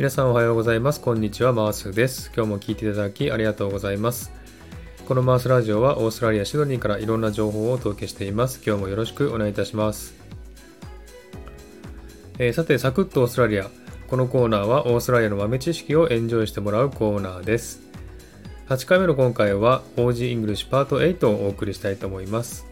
皆さんおはようございます。こんにちは、マースです。今日も聞いていただきありがとうございます。このマースラジオはオーストラリア・シドニーからいろんな情報をお届けしています。今日もよろしくお願いいたします。えー、さて、サクッとオーストラリア。このコーナーはオーストラリアの豆知識をエンジョイしてもらうコーナーです。8回目の今回は OG イングリッシュパート8をお送りしたいと思います。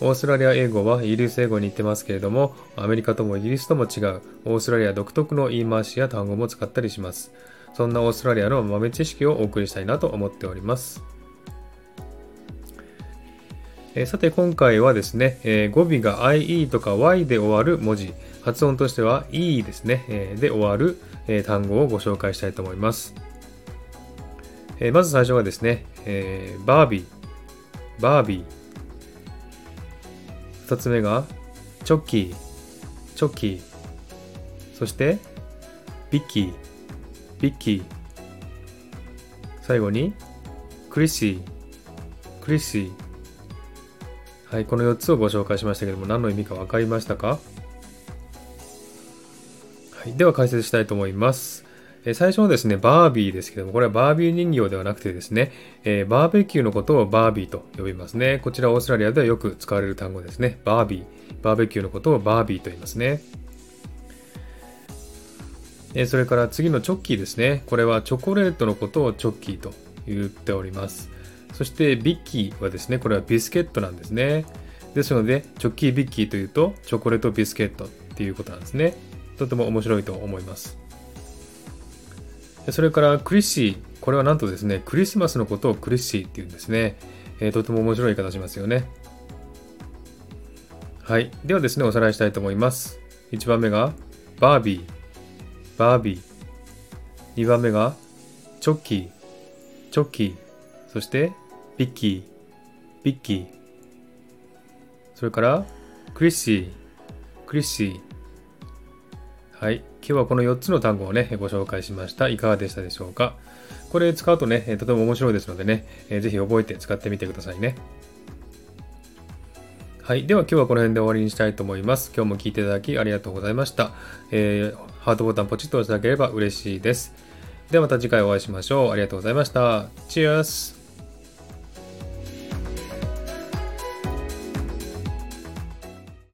オーストラリア英語はイギリス英語に似てますけれども、アメリカともイギリスとも違うオーストラリア独特の言い回しや単語も使ったりします。そんなオーストラリアの豆知識をお送りしたいなと思っております。えさて今回はですね、えー、語尾が IE とか Y で終わる文字、発音としては E ですね、えー、で終わる、えー、単語をご紹介したいと思います。えまず最初はですね、えバービー、バービー、2つ目がチョッキー、チョッキー。そしてビッキー、ビッキー。最後にクリッシー、クリッシー。はい、この4つをご紹介しましたけども何の意味か分かりましたか、はい、では解説したいと思います。え最初のですね、バービーですけども、これはバービー人形ではなくてですね、え、バーベキューのことをバービーと呼びますね。こちらオーストラリアではよく使われる単語ですね。バービー。バーベキューのことをバービーと言いますね。えそれから次のチョッキーですね。これはチョコレートのことをチョッキーと言っております。そしてビッキーはですね、これはビスケットなんですね。ですので、チョッキービッキーというと、チョコレートビスケットっていうことなんですね。とても面白いと思います。それからクリッシー。これはなんとですね、クリスマスのことをクリッシーっていうんですね。えー、とても面白い言い方しますよね。はい。ではですね、おさらいしたいと思います。1番目が、バービー、バービー。2番目が、チョッキー、チョッキー。そして、ビッキー、ビッキー。それから、クリッシー、クリッシー。はい。今日はこの4つの単語をね、ご紹介しました。いかがでしたでしょうか？これ使うとね、とても面白いですのでね、ぜひ覚えて使ってみてくださいね。はい。では今日はこの辺で終わりにしたいと思います。今日も聴いていただきありがとうございました。えー、ハートボタンポチッと押していただければ嬉しいです。ではまた次回お会いしましょう。ありがとうございました。チェアス